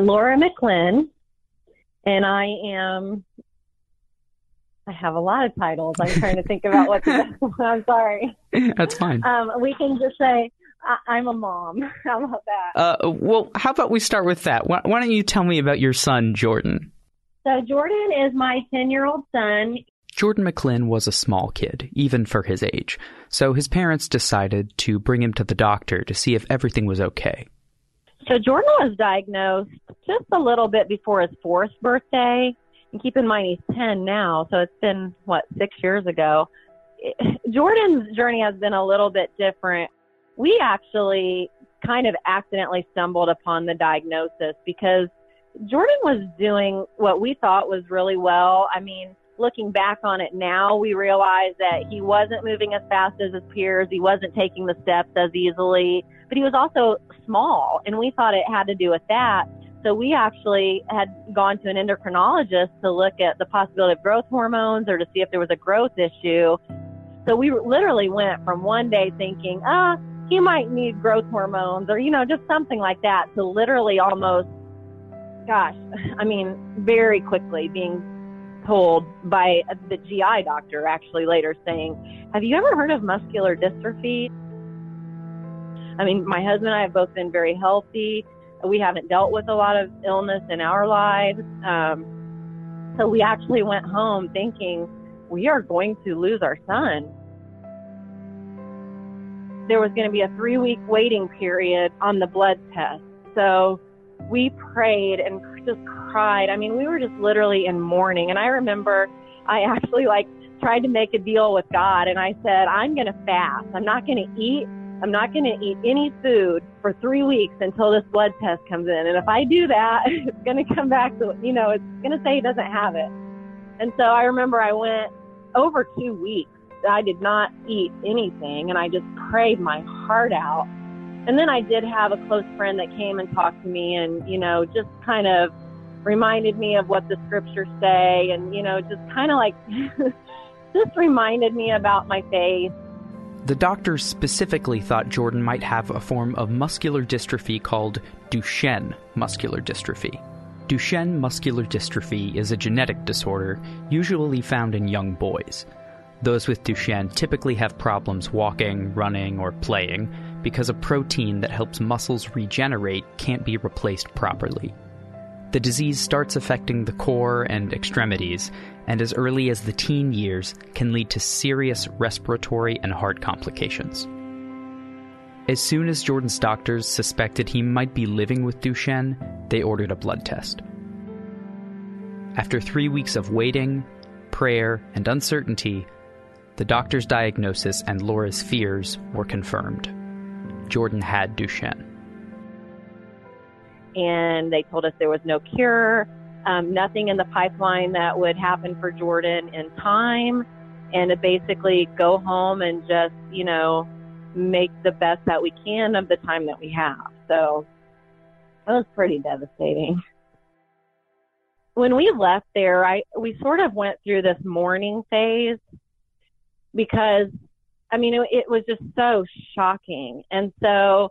Laura McLinn, and I am. I have a lot of titles. I'm trying to think about what the best one. I'm sorry. That's fine. Um, we can just say I- am a mom. How about that? Uh, well, how about we start with that? Why, why don't you tell me about your son, Jordan? So Jordan is my 10 year old son. Jordan McLinn was a small kid, even for his age, so his parents decided to bring him to the doctor to see if everything was okay. So Jordan was diagnosed just a little bit before his fourth birthday. And keep in mind he's 10 now, so it's been, what, six years ago. Jordan's journey has been a little bit different. We actually kind of accidentally stumbled upon the diagnosis because Jordan was doing what we thought was really well. I mean, looking back on it now, we realize that he wasn't moving as fast as his peers. He wasn't taking the steps as easily, but he was also small, and we thought it had to do with that. So we actually had gone to an endocrinologist to look at the possibility of growth hormones or to see if there was a growth issue. So we literally went from one day thinking, ah, he might need growth hormones or, you know, just something like that to literally almost, gosh, I mean, very quickly being told by the GI doctor actually later saying, Have you ever heard of muscular dystrophy? I mean, my husband and I have both been very healthy. We haven't dealt with a lot of illness in our lives. Um, so we actually went home thinking, we are going to lose our son. There was going to be a three week waiting period on the blood test. So we prayed and just cried. I mean, we were just literally in mourning. And I remember I actually like tried to make a deal with God and I said, I'm going to fast. I'm not going to eat. I'm not going to eat any food for three weeks until this blood test comes in. And if I do that, it's going to come back to, you know, it's going to say he doesn't have it. And so I remember I went over two weeks. I did not eat anything and I just prayed my heart out and then I did have a close friend that came and talked to me and, you know, just kind of reminded me of what the scriptures say and, you know, just kind of like just reminded me about my faith. The doctors specifically thought Jordan might have a form of muscular dystrophy called Duchenne muscular dystrophy. Duchenne muscular dystrophy is a genetic disorder usually found in young boys. Those with Duchenne typically have problems walking, running, or playing because a protein that helps muscles regenerate can't be replaced properly. The disease starts affecting the core and extremities, and as early as the teen years can lead to serious respiratory and heart complications. As soon as Jordan's doctors suspected he might be living with Duchenne, they ordered a blood test. After three weeks of waiting, prayer, and uncertainty, the doctor's diagnosis and Laura's fears were confirmed. Jordan had Duchenne. And they told us there was no cure, um, nothing in the pipeline that would happen for Jordan in time, and to basically go home and just, you know, make the best that we can of the time that we have. So it was pretty devastating. When we left there, I we sort of went through this mourning phase because I mean, it, it was just so shocking. And so,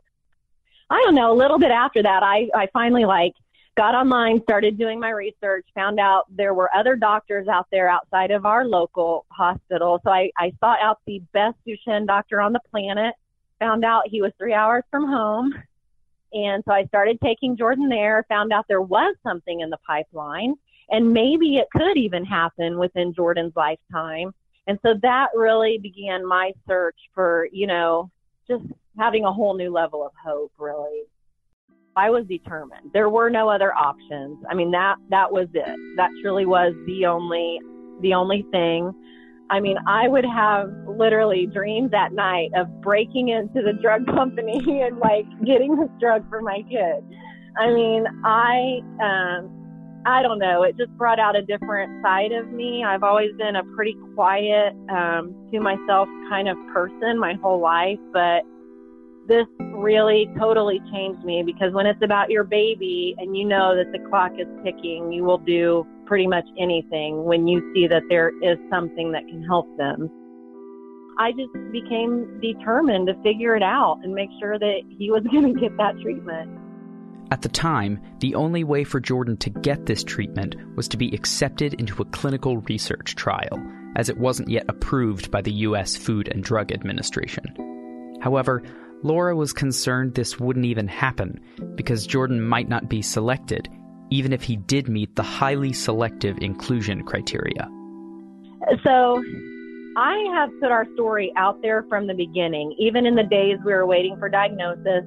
I don't know, a little bit after that, I, I finally like got online, started doing my research, found out there were other doctors out there outside of our local hospital. So I, I sought out the best Duchenne doctor on the planet, found out he was three hours from home. And so I started taking Jordan there, found out there was something in the pipeline, and maybe it could even happen within Jordan's lifetime. And so that really began my search for, you know, just having a whole new level of hope, really. I was determined. There were no other options. I mean, that, that was it. That truly was the only, the only thing. I mean, I would have literally dreams at night of breaking into the drug company and like getting this drug for my kid. I mean, I, um, I don't know. It just brought out a different side of me. I've always been a pretty quiet, um, to myself kind of person my whole life, but this really totally changed me because when it's about your baby and you know that the clock is ticking, you will do pretty much anything when you see that there is something that can help them. I just became determined to figure it out and make sure that he was going to get that treatment. At the time, the only way for Jordan to get this treatment was to be accepted into a clinical research trial, as it wasn't yet approved by the U.S. Food and Drug Administration. However, Laura was concerned this wouldn't even happen because Jordan might not be selected, even if he did meet the highly selective inclusion criteria. So, I have put our story out there from the beginning, even in the days we were waiting for diagnosis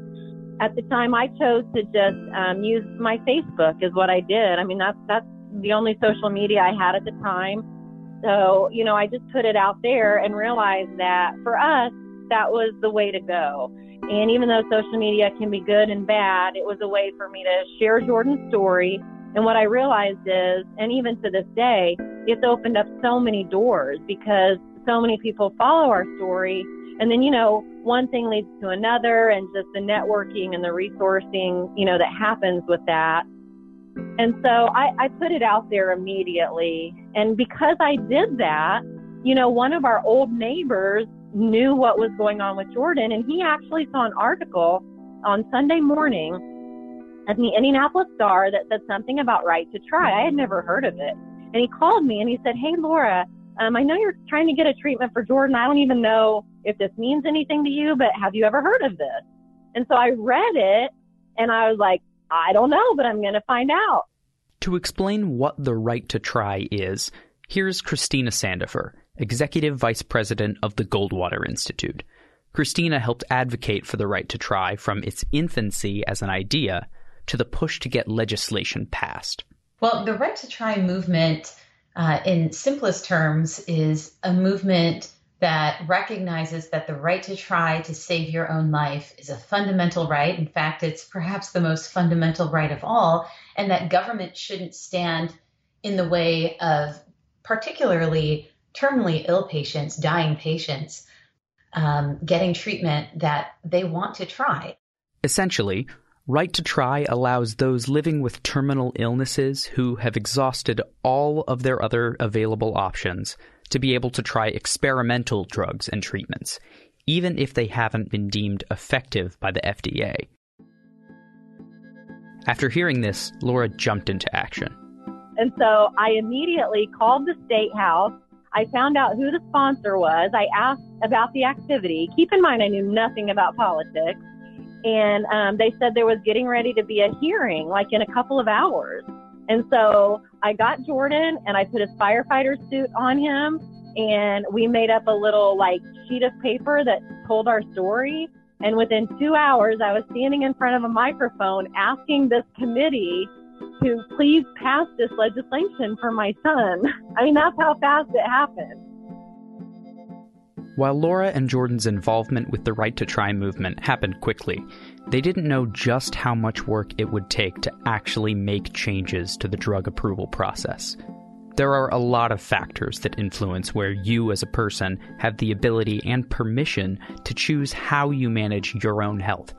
at the time I chose to just um, use my Facebook is what I did. I mean, that's, that's the only social media I had at the time. So, you know, I just put it out there and realized that for us, that was the way to go. And even though social media can be good and bad, it was a way for me to share Jordan's story. And what I realized is, and even to this day, it's opened up so many doors because so many people follow our story and then, you know, one thing leads to another and just the networking and the resourcing, you know, that happens with that. And so I, I put it out there immediately. And because I did that, you know, one of our old neighbors knew what was going on with Jordan and he actually saw an article on Sunday morning at the Indianapolis Star that said something about right to try. I had never heard of it. And he called me and he said, Hey, Laura, um, I know you're trying to get a treatment for Jordan. I don't even know if this means anything to you, but have you ever heard of this? And so I read it and I was like, I don't know, but I'm going to find out. To explain what the right to try is, here's Christina Sandefur, Executive Vice President of the Goldwater Institute. Christina helped advocate for the right to try from its infancy as an idea to the push to get legislation passed. Well, the right to try movement uh, in simplest terms, is a movement that recognizes that the right to try to save your own life is a fundamental right. In fact, it's perhaps the most fundamental right of all, and that government shouldn't stand in the way of particularly terminally ill patients, dying patients, um, getting treatment that they want to try. Essentially, Right to Try allows those living with terminal illnesses who have exhausted all of their other available options to be able to try experimental drugs and treatments, even if they haven't been deemed effective by the FDA. After hearing this, Laura jumped into action. And so I immediately called the state house. I found out who the sponsor was. I asked about the activity. Keep in mind, I knew nothing about politics and um, they said there was getting ready to be a hearing like in a couple of hours. And so I got Jordan and I put his firefighter suit on him and we made up a little like sheet of paper that told our story. And within two hours, I was standing in front of a microphone asking this committee to please pass this legislation for my son. I mean, that's how fast it happened. While Laura and Jordan's involvement with the Right to Try movement happened quickly, they didn't know just how much work it would take to actually make changes to the drug approval process. There are a lot of factors that influence where you as a person have the ability and permission to choose how you manage your own health.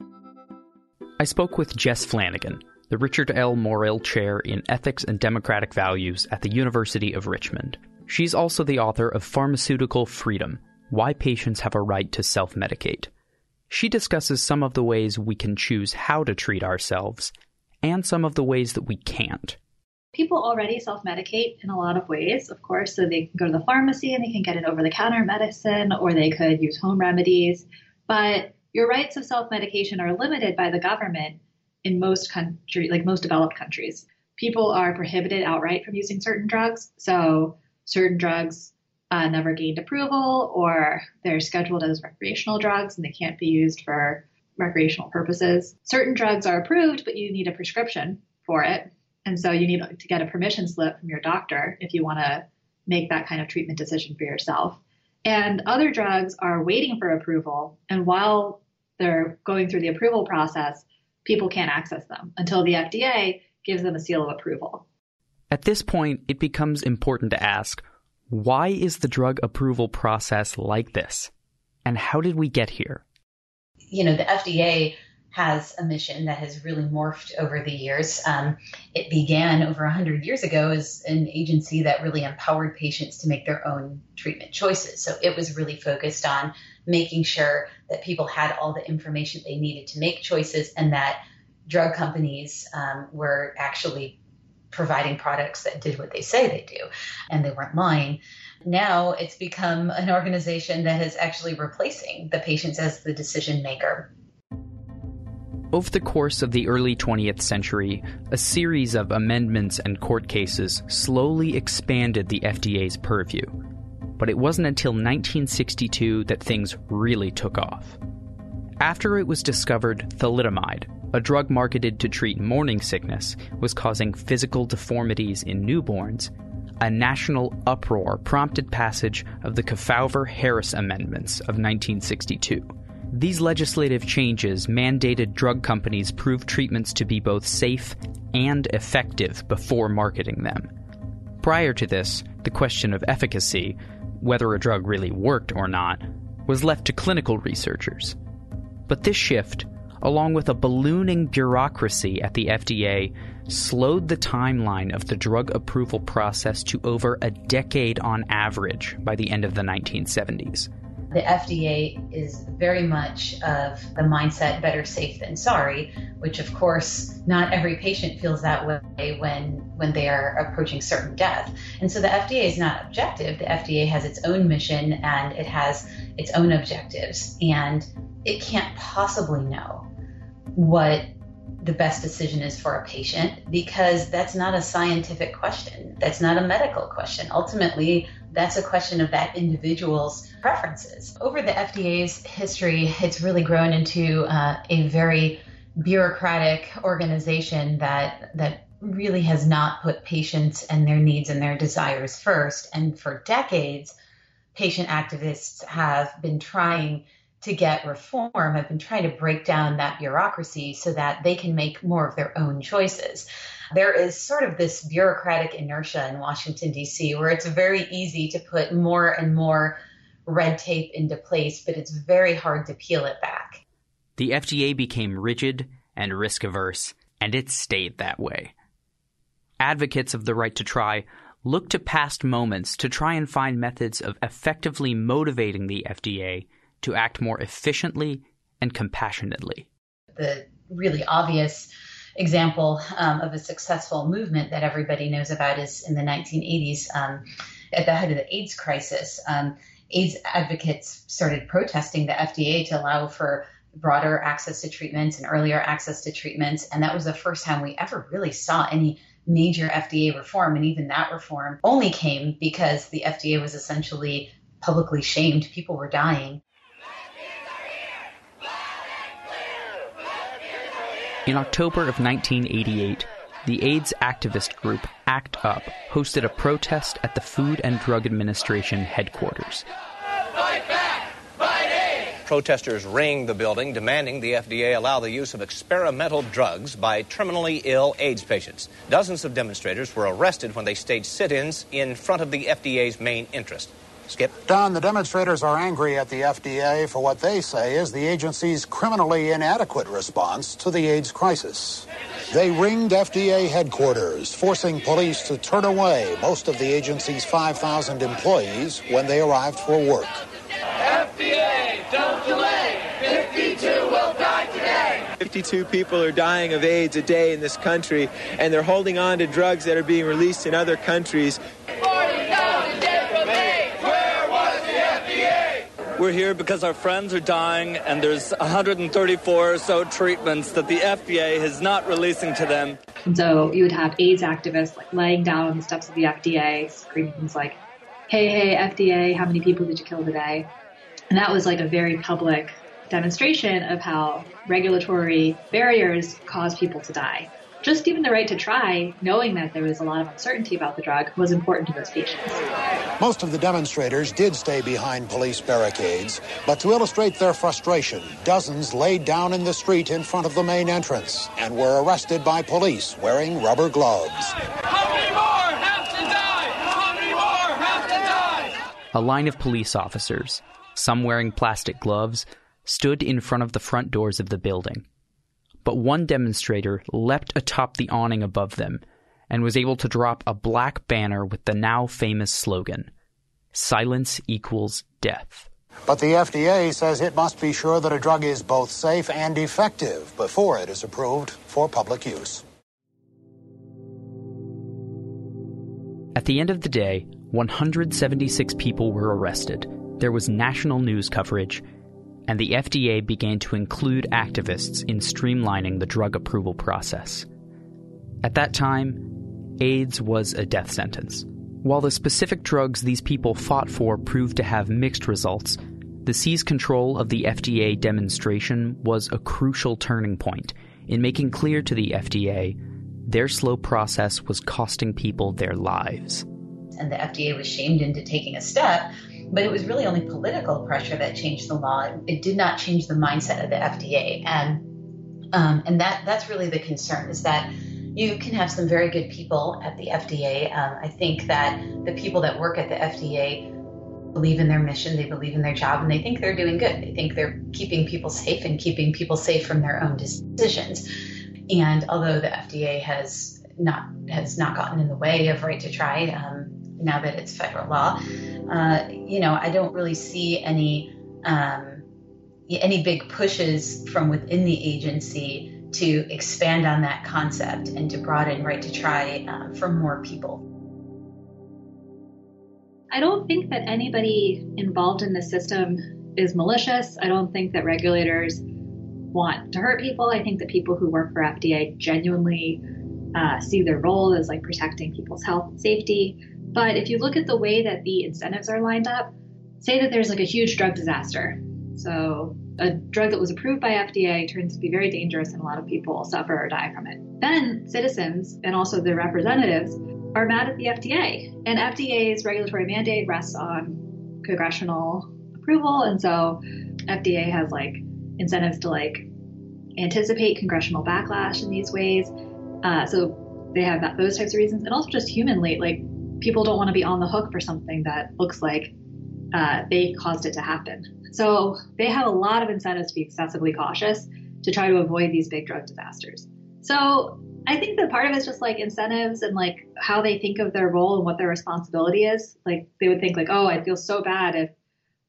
I spoke with Jess Flanigan, the Richard L. Morrill Chair in Ethics and Democratic Values at the University of Richmond. She's also the author of Pharmaceutical Freedom why patients have a right to self medicate. She discusses some of the ways we can choose how to treat ourselves and some of the ways that we can't. People already self medicate in a lot of ways, of course. So they can go to the pharmacy and they can get an over the counter medicine, or they could use home remedies. But your rights of self medication are limited by the government in most countries, like most developed countries. People are prohibited outright from using certain drugs. So certain drugs uh, never gained approval or they're scheduled as recreational drugs and they can't be used for recreational purposes. Certain drugs are approved, but you need a prescription for it. And so you need to get a permission slip from your doctor if you want to make that kind of treatment decision for yourself. And other drugs are waiting for approval. And while they're going through the approval process, people can't access them until the FDA gives them a seal of approval. At this point, it becomes important to ask why is the drug approval process like this? And how did we get here? You know, the FDA has a mission that has really morphed over the years. Um, it began over 100 years ago as an agency that really empowered patients to make their own treatment choices. So it was really focused on making sure that people had all the information they needed to make choices and that drug companies um, were actually providing products that did what they say they do, and they weren't lying. Now it's become an organization that is actually replacing the patients as the decision maker. Over the course of the early 20th century, a series of amendments and court cases slowly expanded the FDA's purview. But it wasn't until 1962 that things really took off. After it was discovered thalidomide, a drug marketed to treat morning sickness, was causing physical deformities in newborns, a national uproar prompted passage of the Kefauver Harris Amendments of 1962. These legislative changes mandated drug companies prove treatments to be both safe and effective before marketing them. Prior to this, the question of efficacy, whether a drug really worked or not, was left to clinical researchers. But this shift, along with a ballooning bureaucracy at the FDA, slowed the timeline of the drug approval process to over a decade on average by the end of the 1970s the FDA is very much of the mindset better safe than sorry, which of course not every patient feels that way when when they are approaching certain death. And so the FDA is not objective. The FDA has its own mission and it has its own objectives and it can't possibly know what the best decision is for a patient because that's not a scientific question. That's not a medical question. Ultimately, that's a question of that individual's preferences. Over the FDA's history, it's really grown into uh, a very bureaucratic organization that that really has not put patients and their needs and their desires first. And for decades, patient activists have been trying to get reform, have been trying to break down that bureaucracy so that they can make more of their own choices there is sort of this bureaucratic inertia in Washington, D.C., where it's very easy to put more and more red tape into place, but it's very hard to peel it back. The FDA became rigid and risk averse, and it stayed that way. Advocates of the right to try look to past moments to try and find methods of effectively motivating the FDA to act more efficiently and compassionately. The really obvious example um, of a successful movement that everybody knows about is in the 1980s um, at the height of the AIDS crisis. Um, AIDS advocates started protesting the FDA to allow for broader access to treatments and earlier access to treatments. And that was the first time we ever really saw any major FDA reform. And even that reform only came because the FDA was essentially publicly shamed. People were dying. In October of 1988, the AIDS activist group ACT UP hosted a protest at the Food and Drug Administration headquarters. Fight back! Fight Protesters ringed the building demanding the FDA allow the use of experimental drugs by terminally ill AIDS patients. Dozens of demonstrators were arrested when they staged sit ins in front of the FDA's main interest. Skip. Don, the demonstrators are angry at the FDA for what they say is the agency's criminally inadequate response to the AIDS crisis. They ringed FDA headquarters, forcing police to turn away most of the agency's 5,000 employees when they arrived for work. FDA, don't delay. 52 will die today. 52 people are dying of AIDS a day in this country, and they're holding on to drugs that are being released in other countries. We're here because our friends are dying, and there's 134 or so treatments that the FDA is not releasing to them. And so you would have AIDS activists like laying down on the steps of the FDA, screaming things like, "Hey, hey, FDA, how many people did you kill today?" And that was like a very public demonstration of how regulatory barriers cause people to die just even the right to try, knowing that there was a lot of uncertainty about the drug, was important to those patients. Most of the demonstrators did stay behind police barricades, but to illustrate their frustration, dozens laid down in the street in front of the main entrance and were arrested by police wearing rubber gloves. How many more have to die? How many more have to die? A line of police officers, some wearing plastic gloves, stood in front of the front doors of the building but one demonstrator leapt atop the awning above them and was able to drop a black banner with the now famous slogan Silence equals death. But the FDA says it must be sure that a drug is both safe and effective before it is approved for public use. At the end of the day, 176 people were arrested. There was national news coverage, and the FDA began to include activists in streamlining the drug approval process. At that time, AIDS was a death sentence. While the specific drugs these people fought for proved to have mixed results, the seize control of the FDA demonstration was a crucial turning point in making clear to the FDA their slow process was costing people their lives. And the FDA was shamed into taking a step, but it was really only political pressure that changed the law. It did not change the mindset of the FDA, and um, and that that's really the concern is that you can have some very good people at the FDA. Um, I think that the people that work at the FDA believe in their mission, they believe in their job, and they think they're doing good. They think they're keeping people safe and keeping people safe from their own decisions. And although the FDA has not has not gotten in the way of right to try um, now that it's federal law, uh, you know, I don't really see any um, any big pushes from within the agency to expand on that concept and to broaden right to try uh, for more people. I don't think that anybody involved in the system is malicious. I don't think that regulators want to hurt people. I think that people who work for FDA genuinely uh, see their role as like protecting people's health and safety. But if you look at the way that the incentives are lined up, say that there's like a huge drug disaster. So a drug that was approved by FDA turns to be very dangerous and a lot of people suffer or die from it. Then citizens and also their representatives are mad at the FDA. And FDA's regulatory mandate rests on congressional approval. And so FDA has like incentives to like anticipate congressional backlash in these ways. Uh, so they have that, those types of reasons, and also just humanly, like people don't want to be on the hook for something that looks like uh, they caused it to happen. So they have a lot of incentives to be excessively cautious to try to avoid these big drug disasters. So I think that part of it's just like incentives and like how they think of their role and what their responsibility is. Like they would think like, oh, I feel so bad if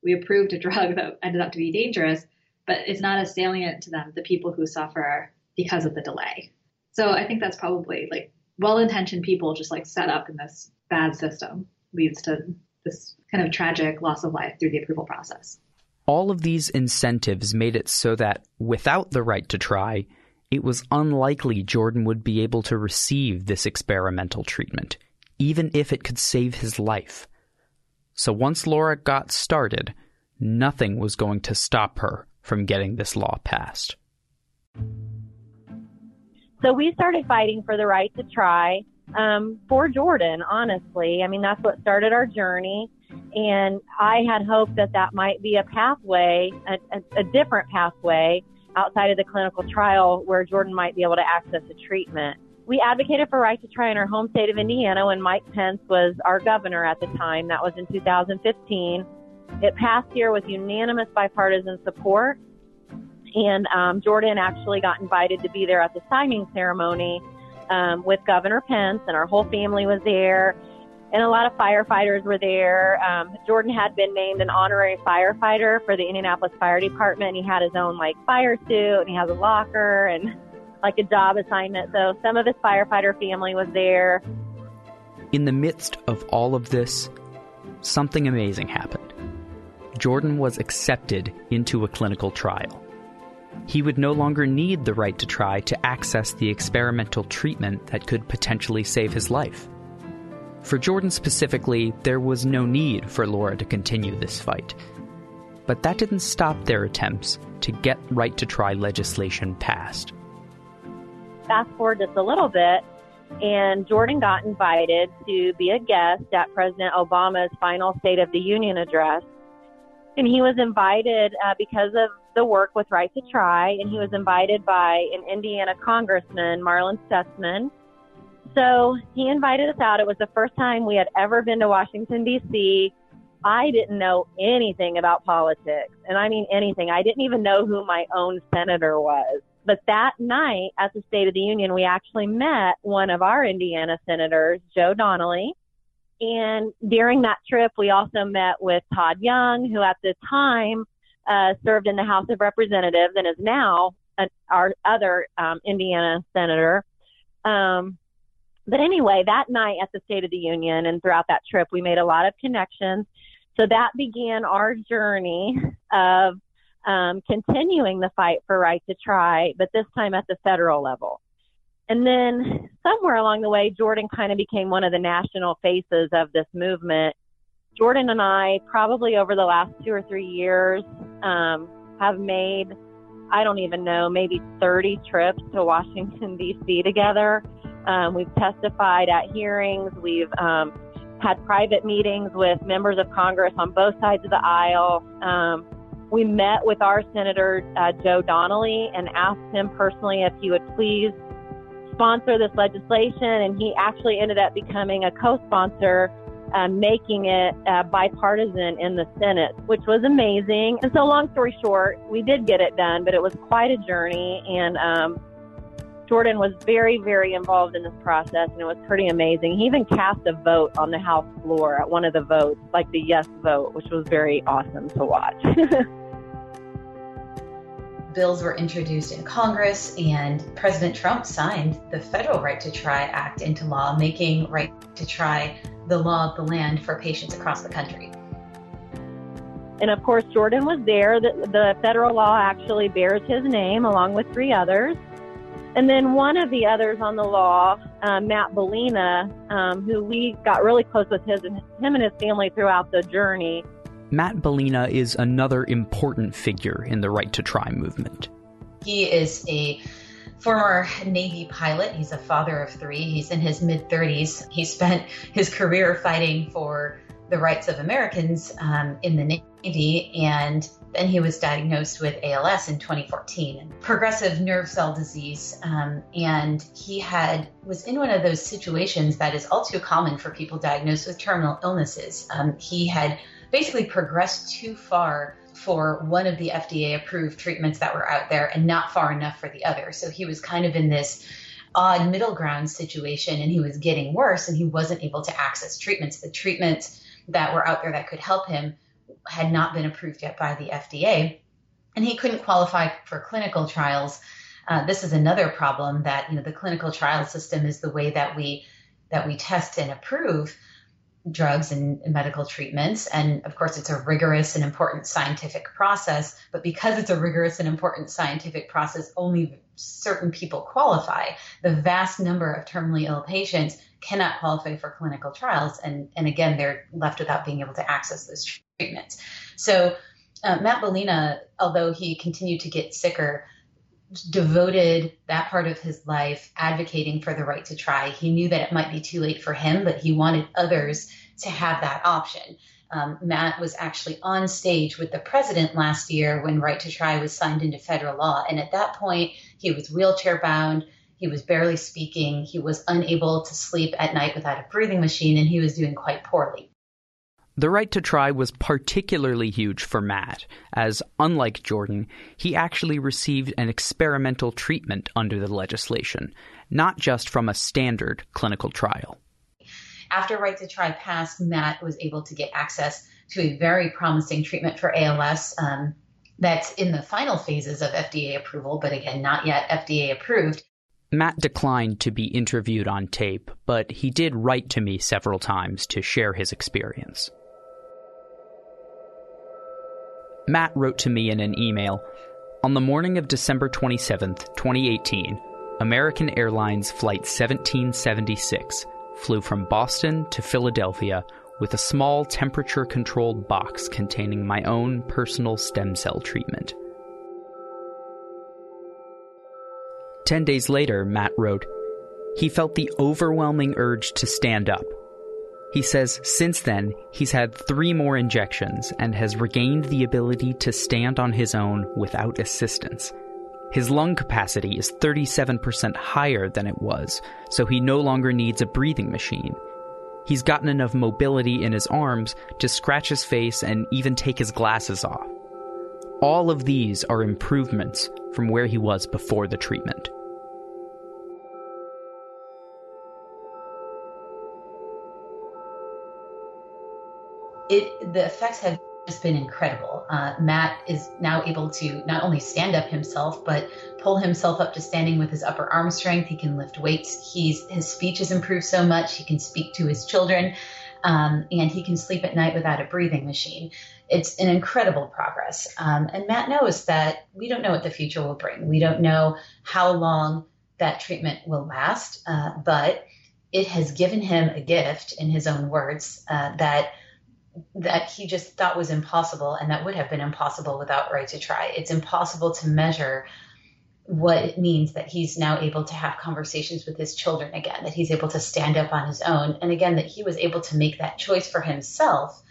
we approved a drug that ended up to be dangerous but it's not as salient to them, the people who suffer because of the delay. So I think that's probably like well-intentioned people just like set up in this bad system leads to this kind of tragic loss of life through the approval process. All of these incentives made it so that without the right to try, it was unlikely Jordan would be able to receive this experimental treatment, even if it could save his life. So once Laura got started, nothing was going to stop her from getting this law passed? So we started fighting for the right to try um, for Jordan, honestly. I mean, that's what started our journey. And I had hoped that that might be a pathway, a, a, a different pathway outside of the clinical trial where Jordan might be able to access a treatment. We advocated for right to try in our home state of Indiana when Mike Pence was our governor at the time. That was in 2015. It passed here with unanimous bipartisan support. And um, Jordan actually got invited to be there at the signing ceremony um, with Governor Pence, and our whole family was there. And a lot of firefighters were there. Um, Jordan had been named an honorary firefighter for the Indianapolis Fire Department. He had his own like fire suit, and he has a locker and like a job assignment. So some of his firefighter family was there. In the midst of all of this, something amazing happened. Jordan was accepted into a clinical trial. He would no longer need the right to try to access the experimental treatment that could potentially save his life. For Jordan specifically, there was no need for Laura to continue this fight. But that didn't stop their attempts to get right to try legislation passed. Fast forward just a little bit, and Jordan got invited to be a guest at President Obama's final State of the Union address and he was invited uh, because of the work with Right to Try, and he was mm-hmm. invited by an Indiana congressman, Marlin Stutzman. So he invited us out. It was the first time we had ever been to Washington, D.C. I didn't know anything about politics, and I mean anything. I didn't even know who my own senator was. But that night at the State of the Union, we actually met one of our Indiana senators, Joe Donnelly, and during that trip, we also met with Todd Young, who at the time uh, served in the House of Representatives and is now an, our other um, Indiana senator. Um, but anyway, that night at the State of the Union and throughout that trip, we made a lot of connections. So that began our journey of um, continuing the fight for right to try, but this time at the federal level. And then somewhere along the way, Jordan kind of became one of the national faces of this movement. Jordan and I, probably over the last two or three years, um, have made, I don't even know, maybe 30 trips to Washington, D.C. together. Um, we've testified at hearings. We've um, had private meetings with members of Congress on both sides of the aisle. Um, we met with our Senator uh, Joe Donnelly and asked him personally if he would please sponsor this legislation, and he actually ended up becoming a co-sponsor, uh, making it uh, bipartisan in the Senate, which was amazing. And so, long story short, we did get it done, but it was quite a journey, and um, Jordan was very, very involved in this process, and it was pretty amazing. He even cast a vote on the House floor at one of the votes, like the yes vote, which was very awesome to watch. Bills were introduced in Congress, and President Trump signed the Federal Right to Try Act into law, making right to try the law of the land for patients across the country. And of course, Jordan was there. The, the federal law actually bears his name along with three others. And then one of the others on the law, uh, Matt Bellina, um, who we got really close with his and him and his family throughout the journey. Matt Bellina is another important figure in the right to try movement. He is a former Navy pilot. He's a father of three. He's in his mid 30s. He spent his career fighting for the rights of Americans um, in the Navy, and then he was diagnosed with ALS in 2014, progressive nerve cell disease, um, and he had was in one of those situations that is all too common for people diagnosed with terminal illnesses. Um, he had basically progressed too far for one of the FDA approved treatments that were out there and not far enough for the other. So he was kind of in this odd middle ground situation and he was getting worse and he wasn't able to access treatments. The treatments that were out there that could help him had not been approved yet by the FDA, and he couldn't qualify for clinical trials. Uh, this is another problem that you know the clinical trial system is the way that we that we test and approve drugs and medical treatments. And of course, it's a rigorous and important scientific process. But because it's a rigorous and important scientific process, only certain people qualify. The vast number of terminally ill patients cannot qualify for clinical trials. And, and again, they're left without being able to access those treatments. So, uh, Matt Bellina, although he continued to get sicker, devoted that part of his life advocating for the right to try. He knew that it might be too late for him, but he wanted others to have that option. Um, Matt was actually on stage with the president last year when Right to Try was signed into federal law. And at that point, he was wheelchair bound. He was barely speaking. He was unable to sleep at night without a breathing machine, and he was doing quite poorly. The right to try was particularly huge for Matt, as, unlike Jordan, he actually received an experimental treatment under the legislation, not just from a standard clinical trial. After Right to Try passed, Matt was able to get access to a very promising treatment for ALS um, that's in the final phases of FDA approval, but again, not yet FDA approved. Matt declined to be interviewed on tape, but he did write to me several times to share his experience. Matt wrote to me in an email On the morning of December 27, 2018, American Airlines Flight 1776 flew from Boston to Philadelphia with a small temperature controlled box containing my own personal stem cell treatment. Ten days later, Matt wrote, he felt the overwhelming urge to stand up. He says since then, he's had three more injections and has regained the ability to stand on his own without assistance. His lung capacity is 37% higher than it was, so he no longer needs a breathing machine. He's gotten enough mobility in his arms to scratch his face and even take his glasses off. All of these are improvements from where he was before the treatment. It the effects have just been incredible. Uh, Matt is now able to not only stand up himself, but pull himself up to standing with his upper arm strength. He can lift weights. He's his speech has improved so much. He can speak to his children, um, and he can sleep at night without a breathing machine. It's an incredible progress. Um, and Matt knows that we don't know what the future will bring. We don't know how long that treatment will last, uh, but it has given him a gift, in his own words, uh, that that he just thought was impossible and that would have been impossible without right to try. It's impossible to measure what it means that he's now able to have conversations with his children again that he's able to stand up on his own and again that he was able to make that choice for himself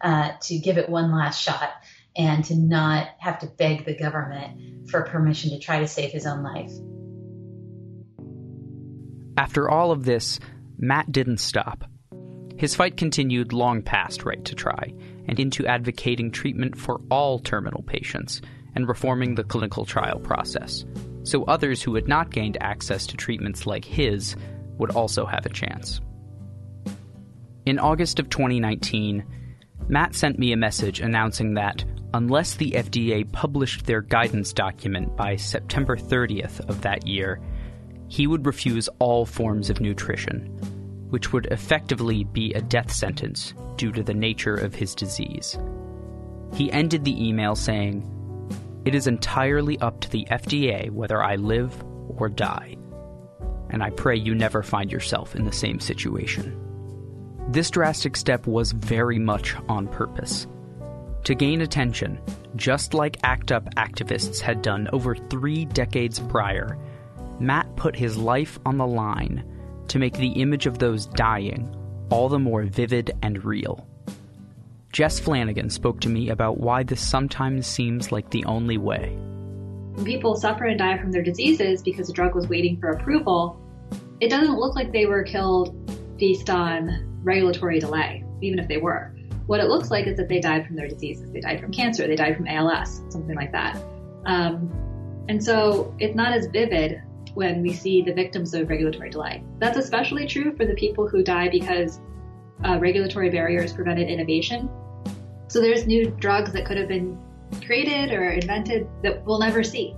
uh, to give it one last shot and to not have to beg the government for permission to try to save his own life. After all of this matt didn't stop his fight continued long past Right to Try and into advocating treatment for all terminal patients and reforming the clinical trial process, so others who had not gained access to treatments like his would also have a chance. In August of 2019, Matt sent me a message announcing that unless the FDA published their guidance document by September 30th of that year, he would refuse all forms of nutrition, which would effectively be a death sentence due to the nature of his disease. He ended the email saying, It is entirely up to the FDA whether I live or die, and I pray you never find yourself in the same situation. This drastic step was very much on purpose. To gain attention, just like ACT UP activists had done over three decades prior, Matt put his life on the line to make the image of those dying all the more vivid and real. Jess Flanigan spoke to me about why this sometimes seems like the only way. When people suffer and die from their diseases because a drug was waiting for approval, it doesn't look like they were killed based on regulatory delay, even if they were. What it looks like is that they died from their diseases. They died from cancer, they died from ALS, something like that. Um, and so it's not as vivid when we see the victims of regulatory delay. That's especially true for the people who die because uh, regulatory barriers prevented innovation. So there's new drugs that could have been created or invented that we'll never see,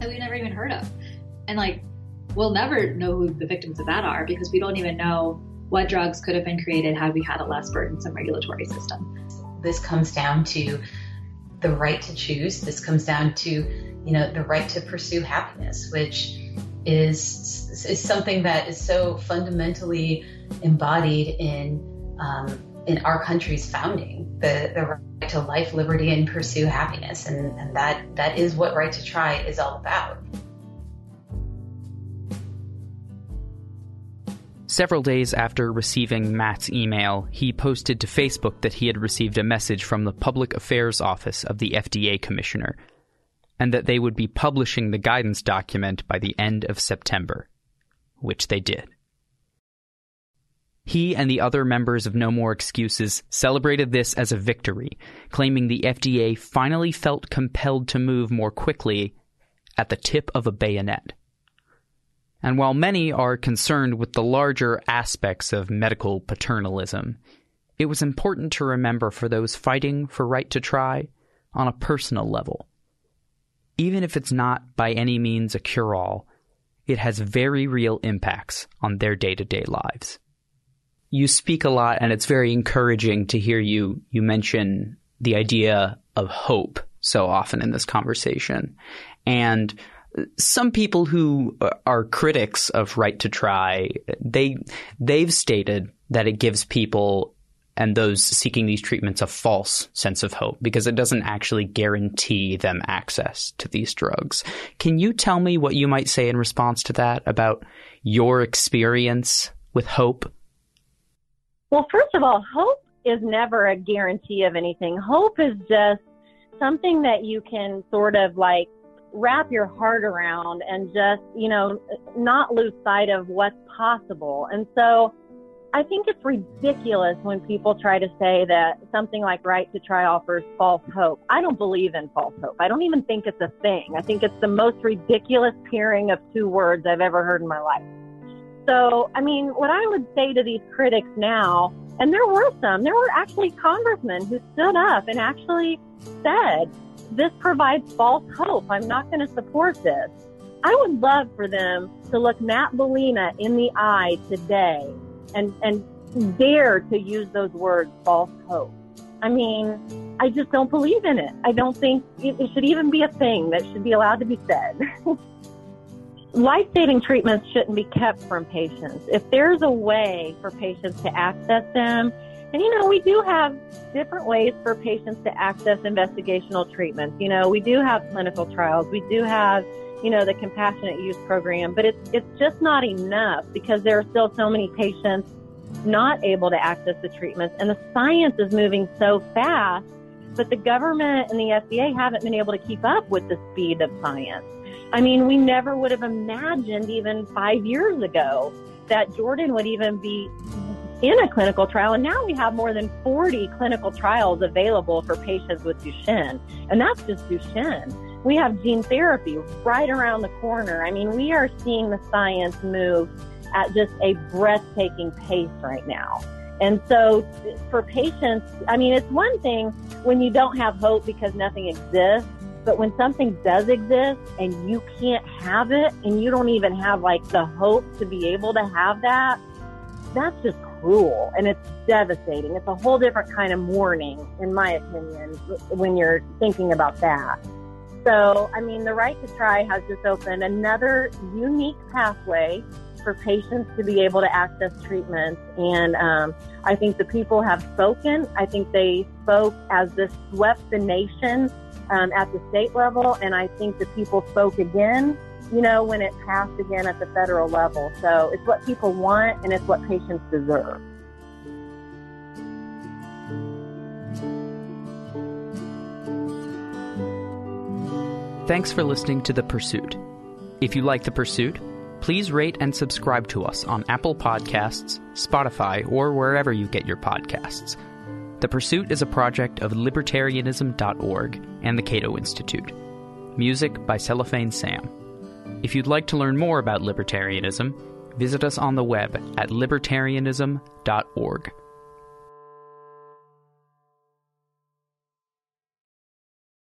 that we've never even heard of. And like, we'll never know who the victims of that are because we don't even know what drugs could have been created had we had a less burdensome regulatory system. This comes down to the right to choose. This comes down to, you know, the right to pursue happiness, which is is something that is so fundamentally embodied in um, in our country's founding the the right to life, liberty, and pursue happiness, and, and that that is what Right to Try is all about. Several days after receiving Matt's email, he posted to Facebook that he had received a message from the Public Affairs Office of the FDA Commissioner and that they would be publishing the guidance document by the end of September, which they did. He and the other members of No More Excuses celebrated this as a victory, claiming the FDA finally felt compelled to move more quickly at the tip of a bayonet. And while many are concerned with the larger aspects of medical paternalism, it was important to remember for those fighting for right to try on a personal level even if it's not by any means a cure all, it has very real impacts on their day to day lives. You speak a lot, and it's very encouraging to hear you, you mention the idea of hope so often in this conversation. And some people who are critics of right to try, they they've stated that it gives people and those seeking these treatments a false sense of hope because it doesn't actually guarantee them access to these drugs. Can you tell me what you might say in response to that about your experience with hope? Well, first of all, hope is never a guarantee of anything. Hope is just something that you can sort of like wrap your heart around and just, you know, not lose sight of what's possible. And so, I think it's ridiculous when people try to say that something like Right to Try offers false hope. I don't believe in false hope. I don't even think it's a thing. I think it's the most ridiculous pairing of two words I've ever heard in my life. So, I mean, what I would say to these critics now And there were some. There were actually congressmen who stood up and actually said, this provides false hope. I'm not going to support this. I would love for them to look Matt Bellina in the eye today and, and dare to use those words, false hope. I mean, I just don't believe in it. I don't think it, it should even be a thing that should be allowed to be said. Life saving treatments shouldn't be kept from patients. If there's a way for patients to access them, and you know, we do have different ways for patients to access investigational treatments. You know, we do have clinical trials, we do have, you know, the compassionate use program, but it's it's just not enough because there are still so many patients not able to access the treatments and the science is moving so fast, but the government and the FDA haven't been able to keep up with the speed of science. I mean, we never would have imagined even five years ago that Jordan would even be in a clinical trial. And now we have more than 40 clinical trials available for patients with Duchenne. And that's just Duchenne. We have gene therapy right around the corner. I mean, we are seeing the science move at just a breathtaking pace right now. And so for patients, I mean, it's one thing when you don't have hope because nothing exists. But when something does exist and you can't have it and you don't even have like the hope to be able to have that, that's just cruel and it's devastating. It's a whole different kind of mourning, in my opinion, when you're thinking about that. So, I mean, the right to try has just opened another unique pathway for patients to be able to access treatments. And um, I think the people have spoken. I think they spoke as this swept the nation um, at the state level, and I think the people spoke again, you know, when it passed again at the federal level. So it's what people want, and it's what patients deserve. Thanks for listening to The Pursuit. If you like The Pursuit, please rate and subscribe to us on Apple Podcasts, Spotify, or wherever you get your podcasts. The Pursuit is a project of libertarianism.org and the Cato Institute. Music by Cellophane Sam. If you'd like to learn more about libertarianism, visit us on the web at libertarianism.org.